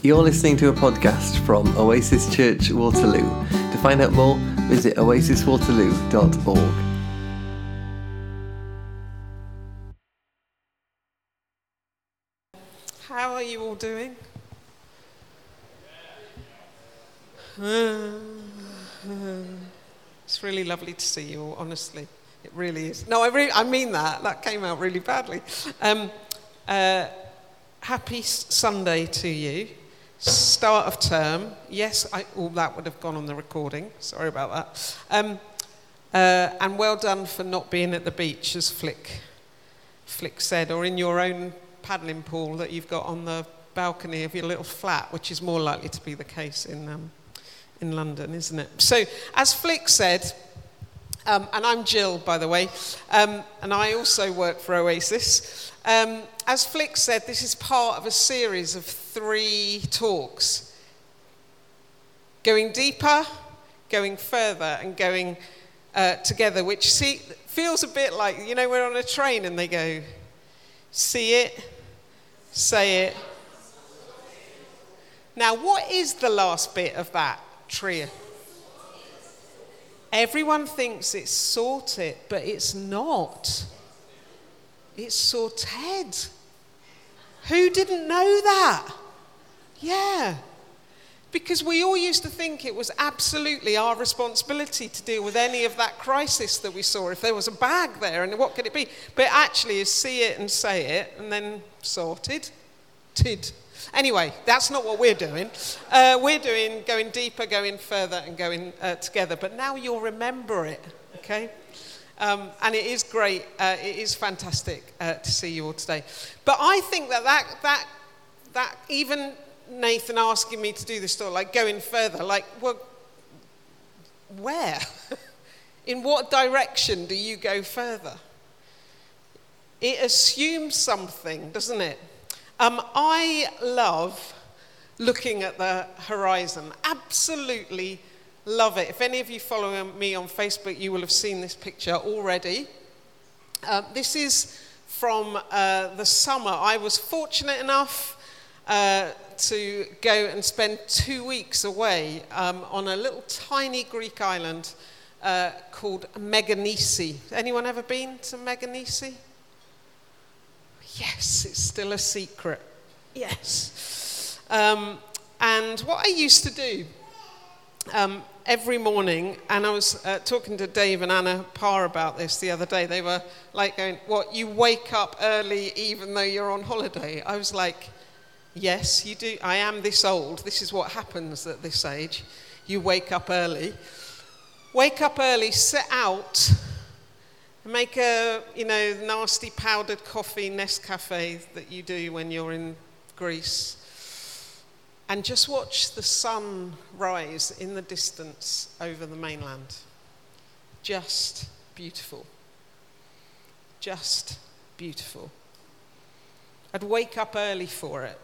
You're listening to a podcast from Oasis Church Waterloo. To find out more, visit oasiswaterloo.org. How are you all doing? It's really lovely to see you all, honestly. It really is. No, I, really, I mean that. That came out really badly. Um, uh, happy Sunday to you. Start of term. Yes, I, all that would have gone on the recording. Sorry about that. Um, uh, and well done for not being at the beach, as Flick, Flick said, or in your own paddling pool that you've got on the balcony of your little flat, which is more likely to be the case in, um, in London, isn't it? So, as Flick said, um, and I'm Jill, by the way, um, and I also work for Oasis. Um, as Flick said, this is part of a series of three talks going deeper, going further, and going uh, together, which see, feels a bit like, you know, we're on a train and they go, see it, say it. Now, what is the last bit of that trio? Everyone thinks it's sorted, but it's not. It's sorted. Who didn't know that? Yeah. Because we all used to think it was absolutely our responsibility to deal with any of that crisis that we saw. If there was a bag there, and what could it be? But actually is see it and say it, and then sorted. Tid. Anyway, that's not what we're doing. Uh, we're doing going deeper, going further, and going uh, together. But now you'll remember it, okay? Um, and it is great. Uh, it is fantastic uh, to see you all today. But I think that that, that, that even Nathan asking me to do this talk, like going further, like, well, where? In what direction do you go further? It assumes something, doesn't it? Um, I love looking at the horizon. Absolutely love it. If any of you follow me on Facebook, you will have seen this picture already. Uh, this is from uh, the summer. I was fortunate enough uh, to go and spend two weeks away um, on a little tiny Greek island uh, called Meganisi. Anyone ever been to Meganisi? Yes, it's still a secret. Yes. Um, and what I used to do um, every morning, and I was uh, talking to Dave and Anna Parr about this the other day. They were like going, What, you wake up early even though you're on holiday? I was like, Yes, you do. I am this old. This is what happens at this age. You wake up early. Wake up early, sit out, make a you know nasty powdered coffee Nescafe that you do when you're in Greece, and just watch the sun rise in the distance over the mainland. Just beautiful. Just beautiful. I'd wake up early for it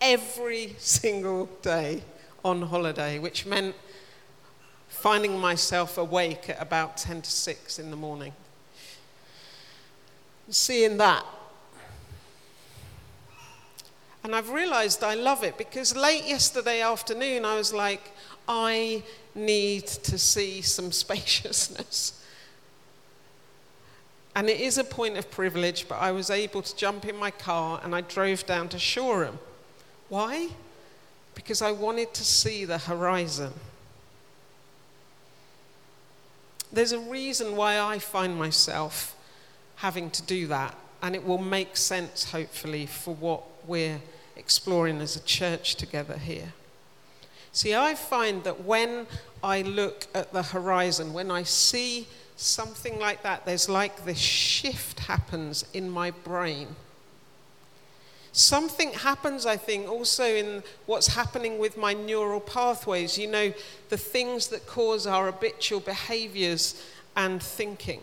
every single day on holiday, which meant finding myself awake at about 10 to 6 in the morning. Seeing that. And I've realized I love it because late yesterday afternoon I was like, I need to see some spaciousness. And it is a point of privilege, but I was able to jump in my car and I drove down to Shoreham. Why? Because I wanted to see the horizon. There's a reason why I find myself having to do that, and it will make sense, hopefully, for what we're exploring as a church together here. See, I find that when I look at the horizon, when I see something like that, there's like this shift happens in my brain. Something happens, I think, also in what's happening with my neural pathways, you know, the things that cause our habitual behaviors and thinking.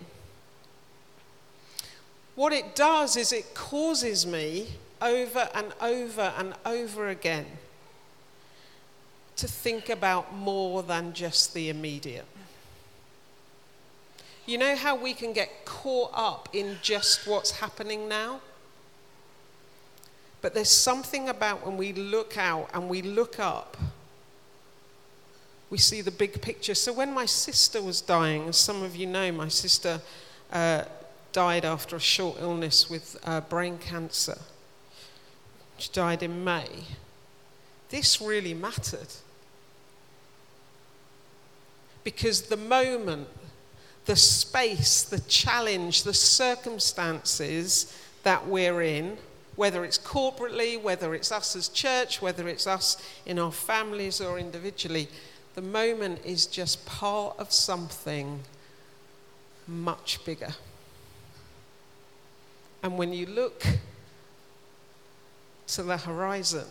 What it does is it causes me over and over and over again to think about more than just the immediate. You know how we can get caught up in just what's happening now? But there's something about when we look out and we look up, we see the big picture. So when my sister was dying, as some of you know, my sister uh, died after a short illness with uh, brain cancer. She died in May. This really mattered. Because the moment, the space, the challenge, the circumstances that we're in, whether it's corporately, whether it's us as church, whether it's us in our families or individually, the moment is just part of something much bigger. And when you look to the horizon,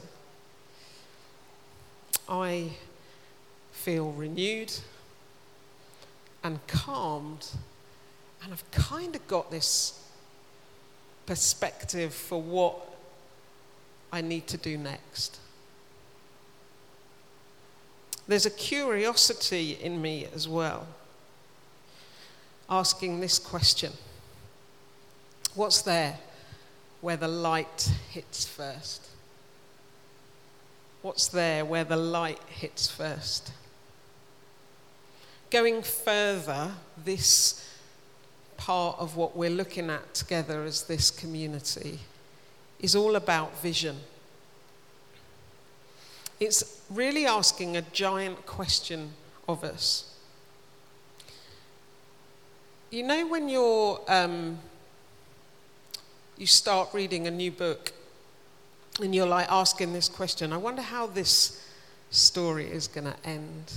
I feel renewed and calmed, and I've kind of got this perspective for what I need to do next. There's a curiosity in me as well, asking this question What's there where the light hits first? What's there where the light hits first? Going further, this part of what we're looking at together as this community is all about vision. It's really asking a giant question of us. You know, when you're, um, you start reading a new book and you're like asking this question I wonder how this story is going to end.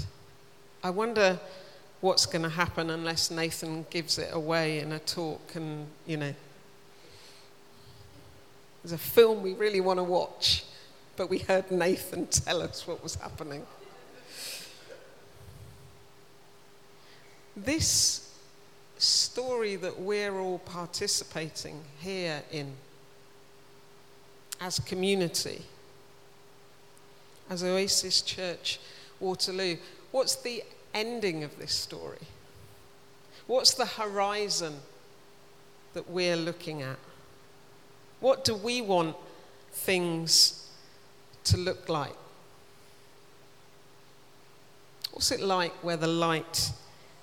I wonder what's going to happen unless Nathan gives it away in a talk and, you know. There's a film we really want to watch, but we heard Nathan tell us what was happening. This story that we're all participating here in as community, as Oasis Church Waterloo, what's the ending of this story? What's the horizon that we're looking at? What do we want things to look like? What's it like where the light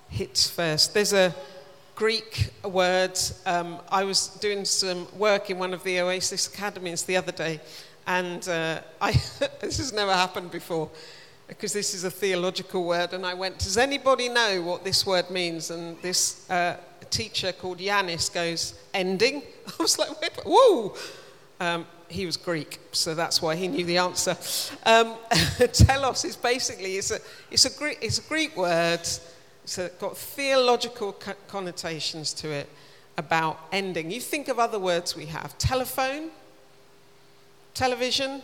hits first? There's a Greek word. Um, I was doing some work in one of the Oasis academies the other day, and uh, I, this has never happened before because this is a theological word. And I went, Does anybody know what this word means? And this uh, teacher called Yanis goes, Ending. I was like, Whoa! Um, he was Greek, so that's why he knew the answer. Um, telos is basically it's a, it's, a Greek, it's a Greek word. It's got theological co- connotations to it about ending. You think of other words we have telephone, television,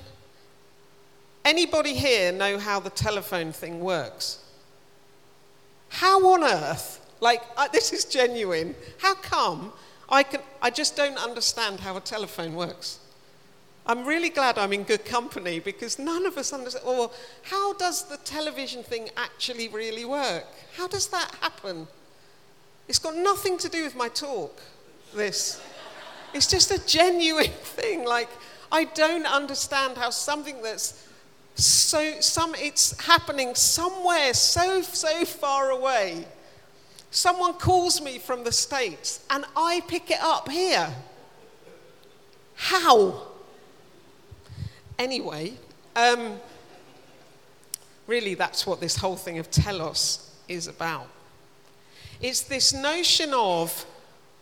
Anybody here know how the telephone thing works? How on earth, like, this is genuine, how come I, can, I just don't understand how a telephone works? I'm really glad I'm in good company because none of us understand. Well, how does the television thing actually really work? How does that happen? It's got nothing to do with my talk, this. It's just a genuine thing. Like, I don't understand how something that's so some it's happening somewhere so so far away. Someone calls me from the states and i pick it up here. How? Anyway um, really that's what this whole thing of telos is about. It's this notion of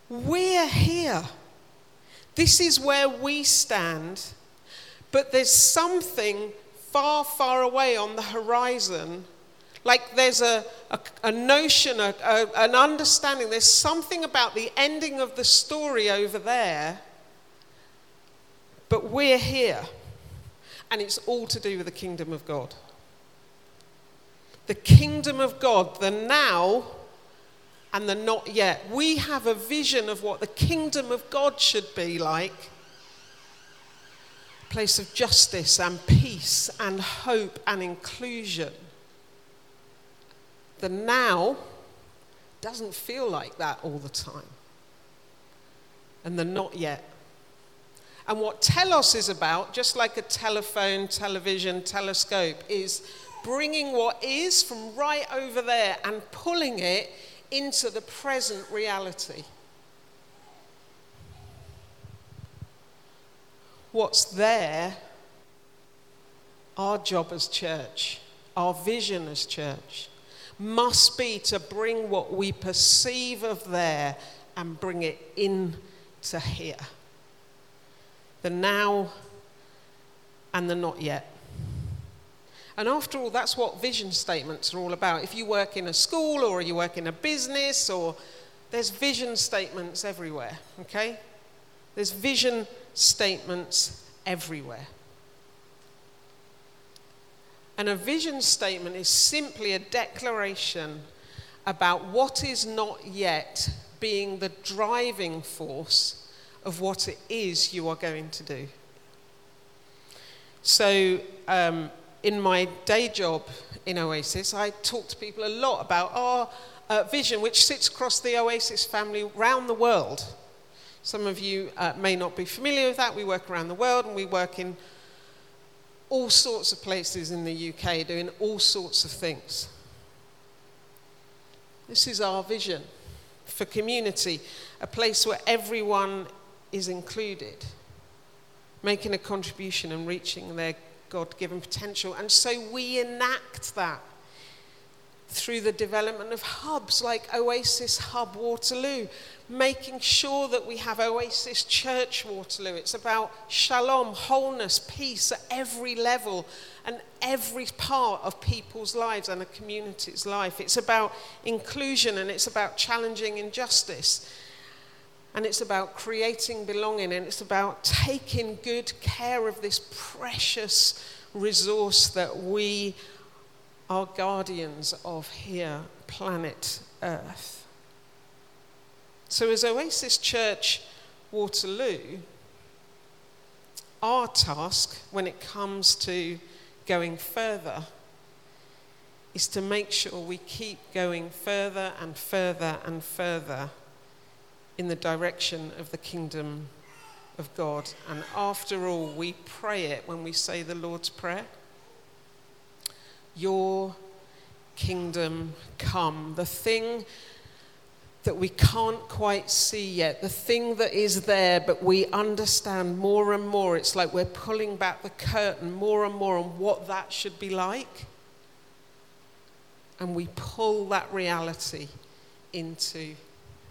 we're here. This is where we stand but there's something far, far away on the horizon. Like there's a, a, a notion, a, a, an understanding, there's something about the ending of the story over there, but we're here. And it's all to do with the kingdom of God. The kingdom of God, the now and the not yet. We have a vision of what the kingdom of God should be like place of justice and peace and hope and inclusion. The now doesn't feel like that all the time. And the not yet. And what telos is about, just like a telephone, television, telescope, is bringing what is from right over there and pulling it into the present reality. What's there, our job as church, our vision as church, must be to bring what we perceive of there and bring it in to here the now and the not yet. And after all, that's what vision statements are all about. If you work in a school or you work in a business, or there's vision statements everywhere, okay? There's vision statements everywhere. And a vision statement is simply a declaration about what is not yet being the driving force of what it is you are going to do. So, um, in my day job in Oasis, I talk to people a lot about our uh, vision, which sits across the Oasis family around the world. Some of you uh, may not be familiar with that. We work around the world and we work in all sorts of places in the UK doing all sorts of things. This is our vision for community, a place where everyone is included, making a contribution and reaching their God given potential. And so we enact that through the development of hubs like Oasis Hub Waterloo, making sure that we have Oasis Church Waterloo. It's about shalom, wholeness, peace at every level and every part of people's lives and a community's life. It's about inclusion and it's about challenging injustice and it's about creating belonging, and it's about taking good care of this precious resource that we are guardians of here, planet Earth. So, as Oasis Church Waterloo, our task when it comes to going further is to make sure we keep going further and further and further in the direction of the kingdom of God. And after all, we pray it when we say the Lord's Prayer. Your kingdom come. The thing that we can't quite see yet, the thing that is there, but we understand more and more. It's like we're pulling back the curtain more and more on what that should be like. And we pull that reality into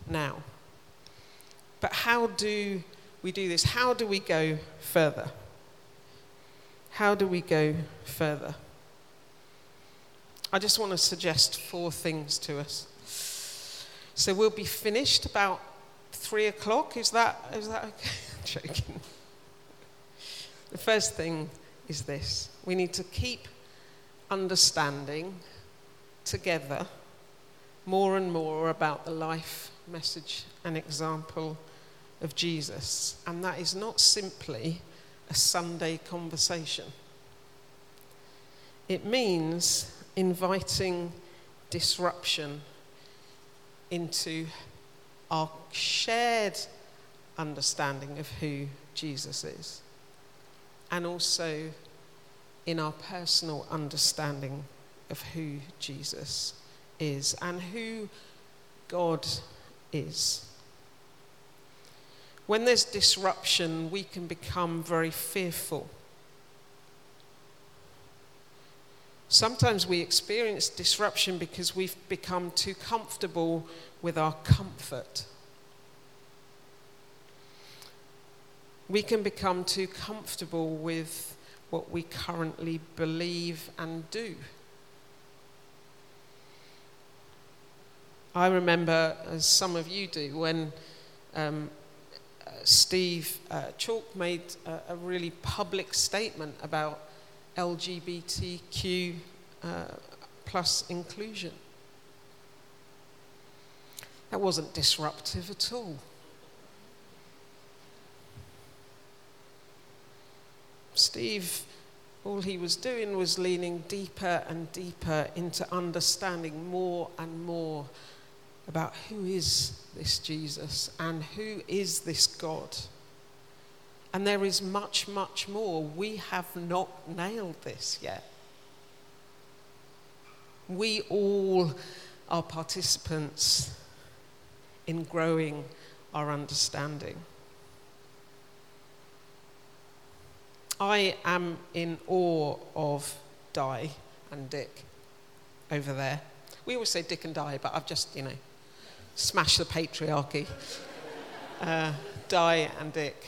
now. But how do we do this? How do we go further? How do we go further? I just want to suggest four things to us. So we'll be finished about three o'clock. Is that, is that okay? joking. The first thing is this we need to keep understanding together more and more about the life, message, and example of Jesus. And that is not simply a Sunday conversation, it means inviting disruption into our shared understanding of who Jesus is, and also in our personal understanding of who Jesus is and who God is. When there's disruption, we can become very fearful. Sometimes we experience disruption because we've become too comfortable with our comfort. We can become too comfortable with what we currently believe and do. I remember, as some of you do, when um, Steve uh, Chalke made a, a, really public statement about LGBTQ uh, plus inclusion. That wasn't disruptive at all. Steve, all he was doing was leaning deeper and deeper into understanding more and more about who is this Jesus and who is this God And there is much, much more. We have not nailed this yet. We all are participants in growing our understanding. I am in awe of Di and Dick over there. We always say Dick and Di, but I've just, you know, smashed the patriarchy. Uh, Di and Dick.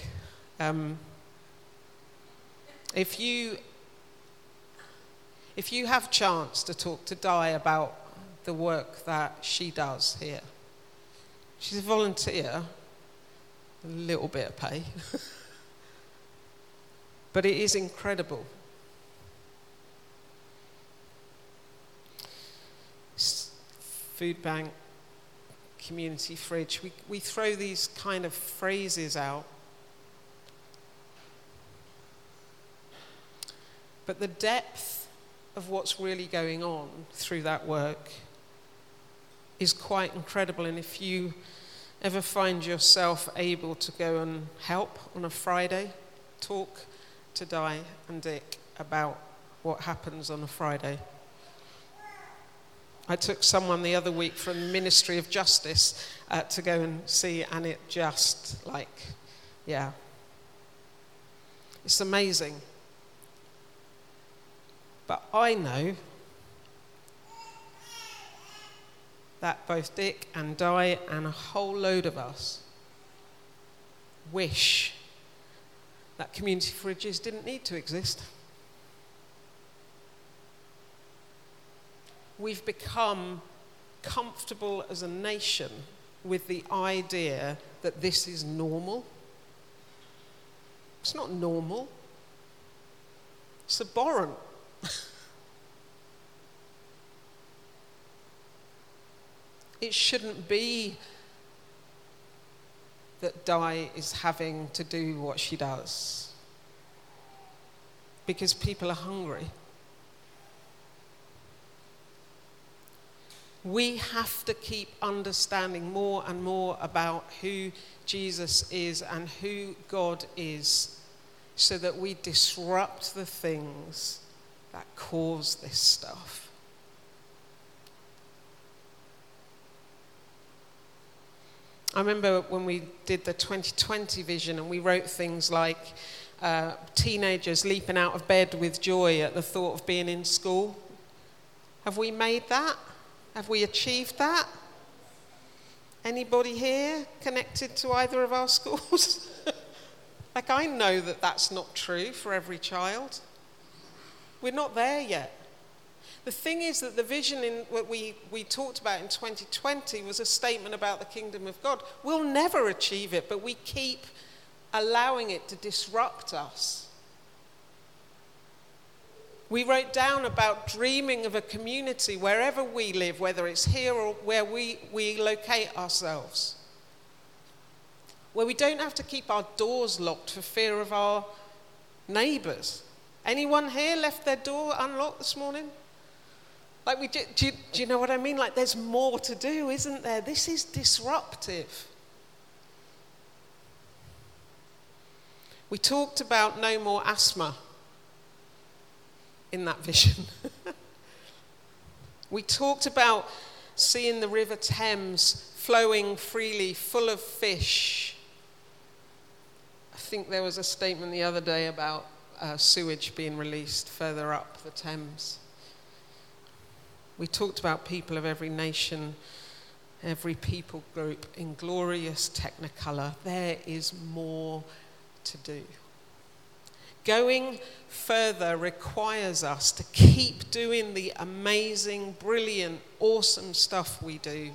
Um, if you if you have chance to talk to Di about the work that she does here, she's a volunteer, a little bit of pay, but it is incredible. Food bank, community fridge, we, we throw these kind of phrases out. But the depth of what's really going on through that work is quite incredible. And if you ever find yourself able to go and help on a Friday, talk to Di and Dick about what happens on a Friday. I took someone the other week from the Ministry of Justice uh, to go and see, and it just like, yeah. It's amazing. But I know that both Dick and Di and a whole load of us wish that community fridges didn't need to exist. we've become comfortable as a nation with the idea that this is normal. It's not normal, it's abhorrent. It shouldn't be that Di is having to do what she does because people are hungry. we have to keep understanding more and more about who Jesus is and who God is so that we disrupt the things that cause this stuff. I remember when we did the 2020 vision and we wrote things like uh, teenagers leaping out of bed with joy at the thought of being in school. Have we made that? Have we achieved that? Anybody here connected to either of our schools? like, I know that that's not true for every child. We're not there yet. The thing is that the vision in what we, we talked about in 2020 was a statement about the kingdom of God. We'll never achieve it, but we keep allowing it to disrupt us. We wrote down about dreaming of a community wherever we live, whether it's here or where we, we locate ourselves, where we don't have to keep our doors locked for fear of our neighbours. Anyone here left their door unlocked this morning? Like we do, do, do you know what I mean? Like there's more to do, isn't there? This is disruptive. We talked about no more asthma in that vision. we talked about seeing the River Thames flowing freely, full of fish. I think there was a statement the other day about uh, sewage being released further up the Thames. We talked about people of every nation, every people group in glorious technicolor. There is more to do. Going further requires us to keep doing the amazing, brilliant, awesome stuff we do.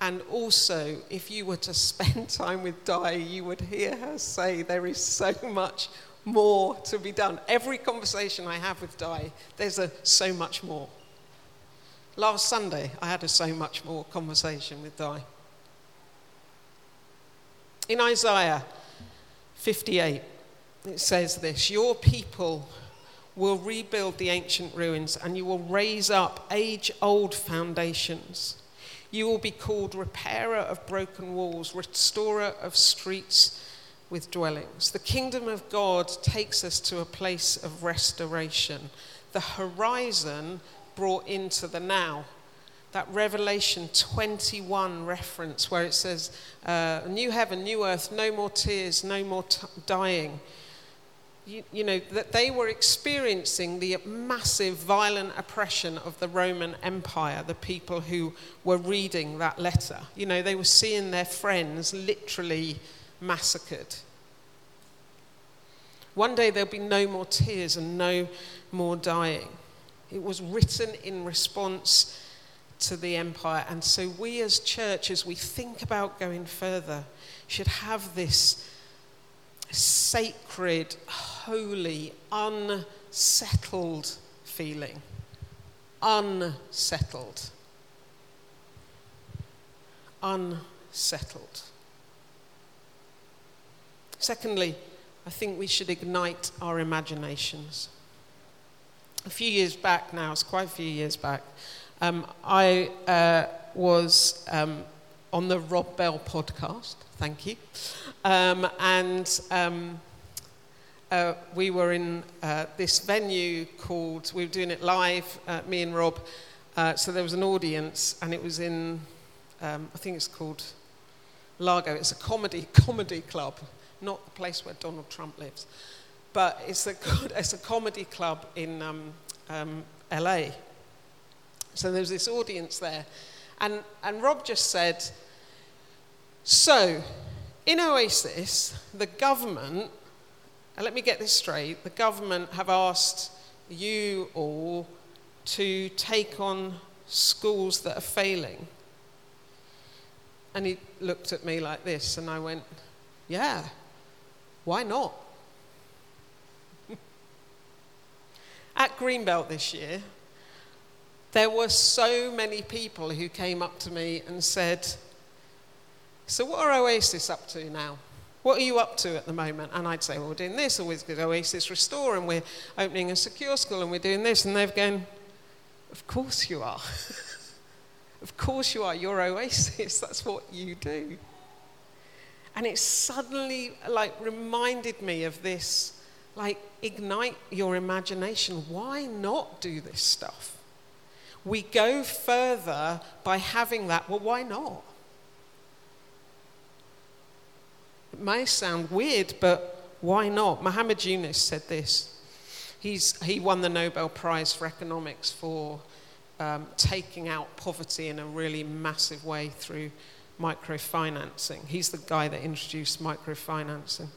And also, if you were to spend time with Di, you would hear her say there is so much more to be done. Every conversation I have with Di, there's a so much more. Last Sunday, I had a so much more conversation with Di. In Isaiah 58, it says this Your people will rebuild the ancient ruins and you will raise up age old foundations. You will be called repairer of broken walls, restorer of streets with dwellings. The kingdom of God takes us to a place of restoration. The horizon brought into the now. That Revelation 21 reference where it says, uh, New heaven, new earth, no more tears, no more t- dying. You, you, know, that they were experiencing the massive violent oppression of the Roman Empire, the people who were reading that letter. You know, they were seeing their friends literally massacred. One day there'll be no more tears and no more dying. It was written in response to the empire. And so, we as church, as we think about going further, should have this sacred, holy, unsettled feeling. Unsettled. Unsettled. Secondly, I think we should ignite our imaginations. A few years back now, it's quite a few years back, um, I uh, was um, on the Rob Bell podcast, thank you, um, and um, uh, we were in uh, this venue called, we were doing it live, uh, me and Rob, uh, so there was an audience, and it was in, um, I think it's called Largo, it's a comedy, comedy club not the place where Donald Trump lives. But it's a, it's a comedy club in um, um, LA. So there's this audience there. And, and Rob just said, So, in Oasis, the government, and let me get this straight, the government have asked you all to take on schools that are failing. And he looked at me like this, and I went, Yeah, why not? At Greenbelt this year, there were so many people who came up to me and said, So, what are Oasis up to now? What are you up to at the moment? And I'd say, Well, we're doing this, or we're doing Oasis Restore, and we're opening a secure school, and we're doing this. And they've gone, Of course you are. of course you are. You're Oasis. That's what you do. And it suddenly like reminded me of this like ignite your imagination. Why not do this stuff? We go further by having that. Well, why not? It may sound weird, but why not? Muhammad Yunus said this. He's, he won the Nobel Prize for Economics for um, taking out poverty in a really massive way through microfinancing. He's the guy that introduced microfinancing.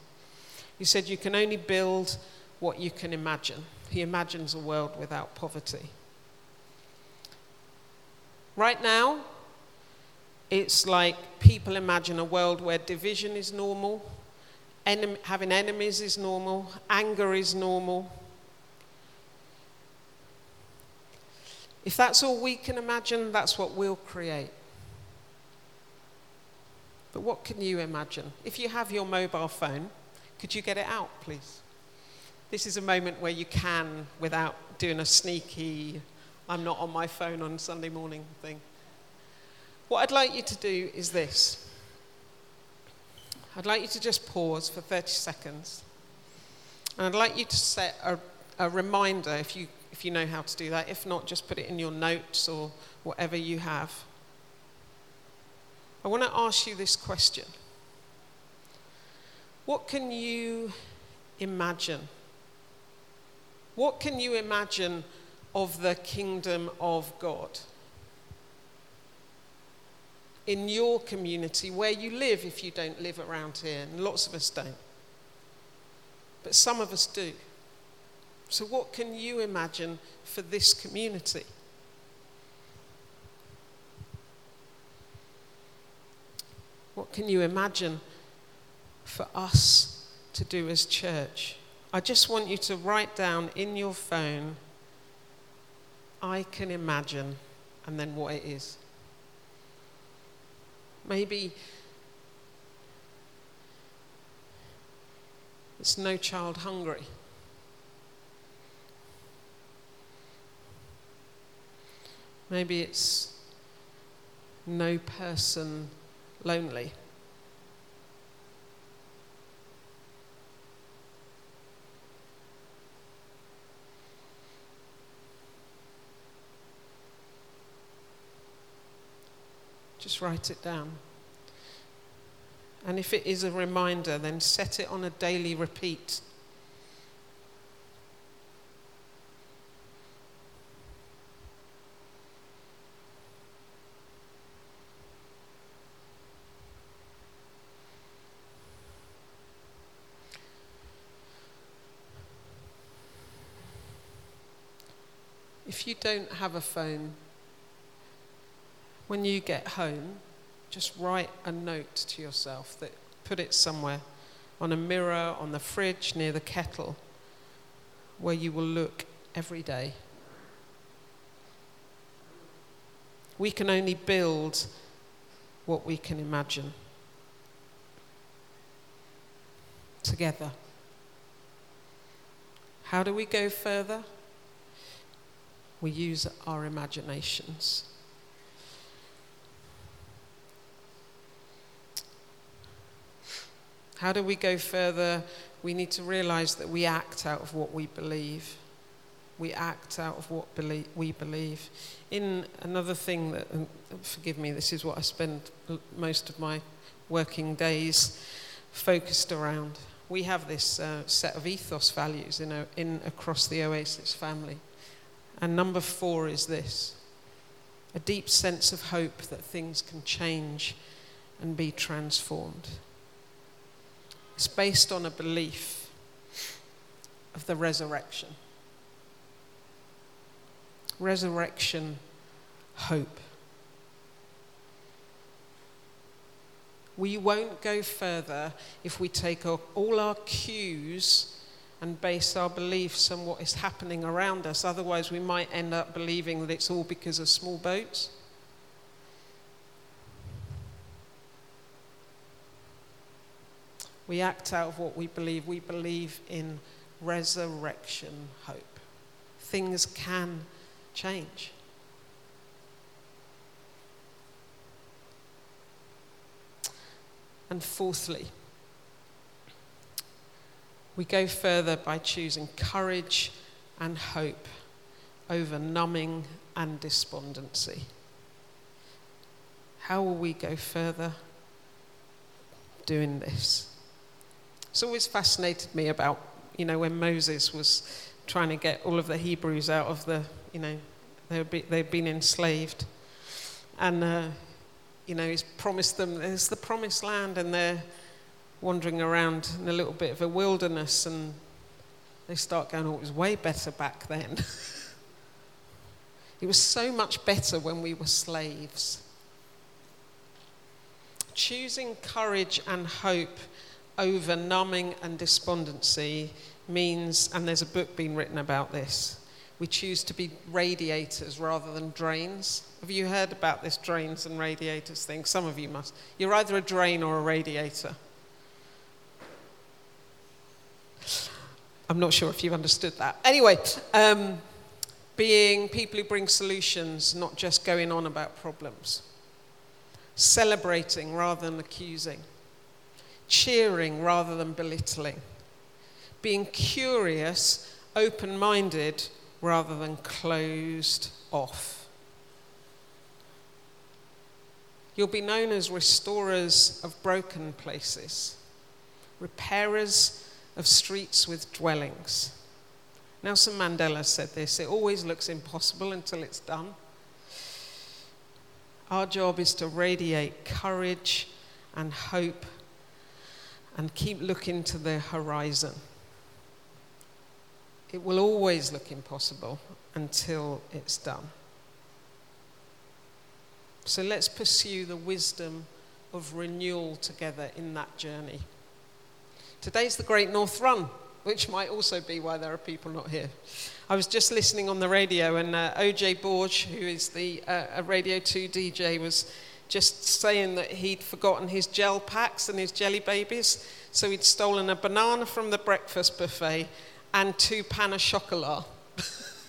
He said, You can only build what you can imagine. He imagines a world without poverty. Right now, it's like people imagine a world where division is normal, having enemies is normal, anger is normal. If that's all we can imagine, that's what we'll create. But what can you imagine? If you have your mobile phone, could you get it out, please? This is a moment where you can, without doing a sneaky, I'm not on my phone on Sunday morning thing. What I'd like you to do is this I'd like you to just pause for 30 seconds. And I'd like you to set a, a reminder if you, if you know how to do that. If not, just put it in your notes or whatever you have. I want to ask you this question What can you imagine? What can you imagine of the kingdom of God? In your community, where you live, if you don't live around here, and lots of us don't. But some of us do. So, what can you imagine for this community? What can you imagine for us to do as church? I just want you to write down in your phone, I can imagine, and then what it is. Maybe it's no child hungry. Maybe it's no person lonely. Just write it down. And if it is a reminder, then set it on a daily repeat If you don't have a phone, when you get home, just write a note to yourself that put it somewhere on a mirror, on the fridge, near the kettle, where you will look every day. We can only build what we can imagine together. How do we go further? We use our imaginations. How do we go further? We need to realize that we act out of what we believe. We act out of what we believe. In another thing that, forgive me, this is what I spend most of my working days focused around. We have this uh, set of ethos values in, a, in across the Oasis family. And number four is this a deep sense of hope that things can change and be transformed. It's based on a belief of the resurrection. Resurrection hope. We won't go further if we take all our cues and base our beliefs on what is happening around us. Otherwise, we might end up believing that it's all because of small boats We act out of what we believe. We believe in resurrection hope. Things can change. And fourthly, we go further by choosing courage and hope over numbing and despondency. How will we go further doing this? It's always fascinated me about, you know, when Moses was trying to get all of the Hebrews out of the, you know, they'd been enslaved. And, uh, you know, he's promised them, there's the promised land, and they're wandering around in a little bit of a wilderness, and they start going, oh, it was way better back then. it was so much better when we were slaves. Choosing courage and hope over numbing and despondency means, and there's a book being written about this, we choose to be radiators rather than drains. Have you heard about this drains and radiators thing? Some of you must. You're either a drain or a radiator. I'm not sure if you've understood that. Anyway, um, being people who bring solutions, not just going on about problems. Celebrating rather than accusing cheering rather than belittling, being curious, open minded rather than closed off. You'll be known as restorers of broken places, repairers of streets with dwellings. Nelson Mandela said this it always looks impossible until it's done. Our job is to radiate courage and hope and keep looking to the horizon. It will always look impossible until it's done. So let's pursue the wisdom of renewal together in that journey. Today's the Great North Run, which might also be why there are people not here. I was just listening on the radio, and uh, OJ Borg, who is the uh, Radio 2 DJ, was just saying that he'd forgotten his gel packs and his jelly babies. So he'd stolen a banana from the breakfast buffet and two pain au chocolat,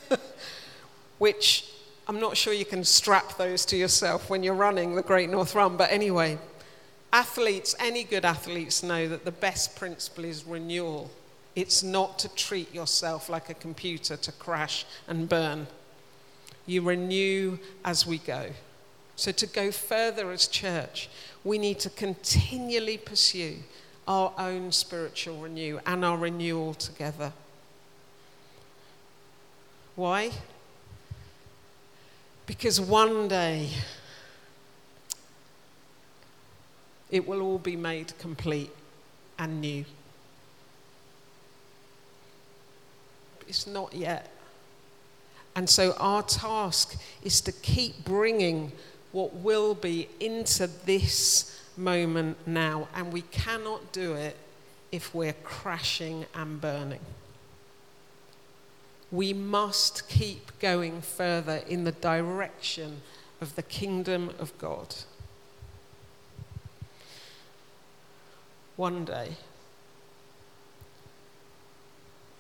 which I'm not sure you can strap those to yourself when you're running the Great North Run. But anyway, athletes, any good athletes know that the best principle is renewal. It's not to treat yourself like a computer to crash and burn. You renew as we go. So, to go further as church, we need to continually pursue our own spiritual renew and our renewal together. Why? Because one day it will all be made complete and new. It's not yet. And so our task is to keep bringing what will be into this moment now. And we cannot do it if we're crashing and burning. We must keep going further in the direction of the kingdom of God. One day.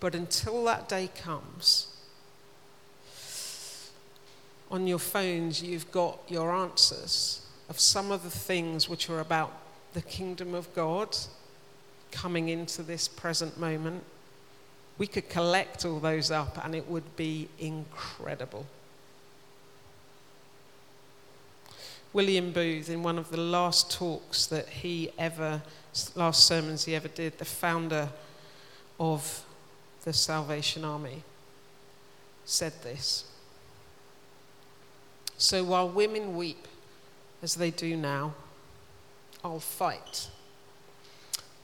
But until that day comes, on your phones, you've got your answers of some of the things which are about the kingdom of God coming into this present moment. We could collect all those up and it would be incredible. William Booth, in one of the last talks that he ever, last sermons he ever did, the founder of the Salvation Army, said this. So while women weep as they do now, I'll fight.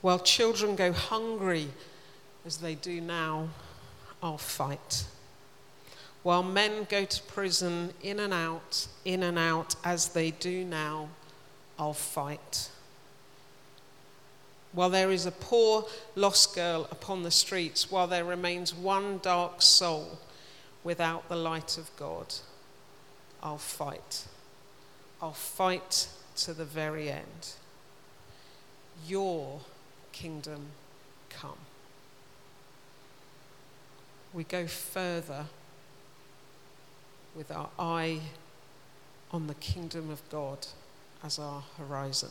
While children go hungry as they do now, I'll fight. While men go to prison in and out, in and out as they do now, I'll fight. While there is a poor lost girl upon the streets, while there remains one dark soul without the light of God, I'll fight. I'll fight to the very end. Your kingdom come. We go further with our eye on the kingdom of God as our horizon.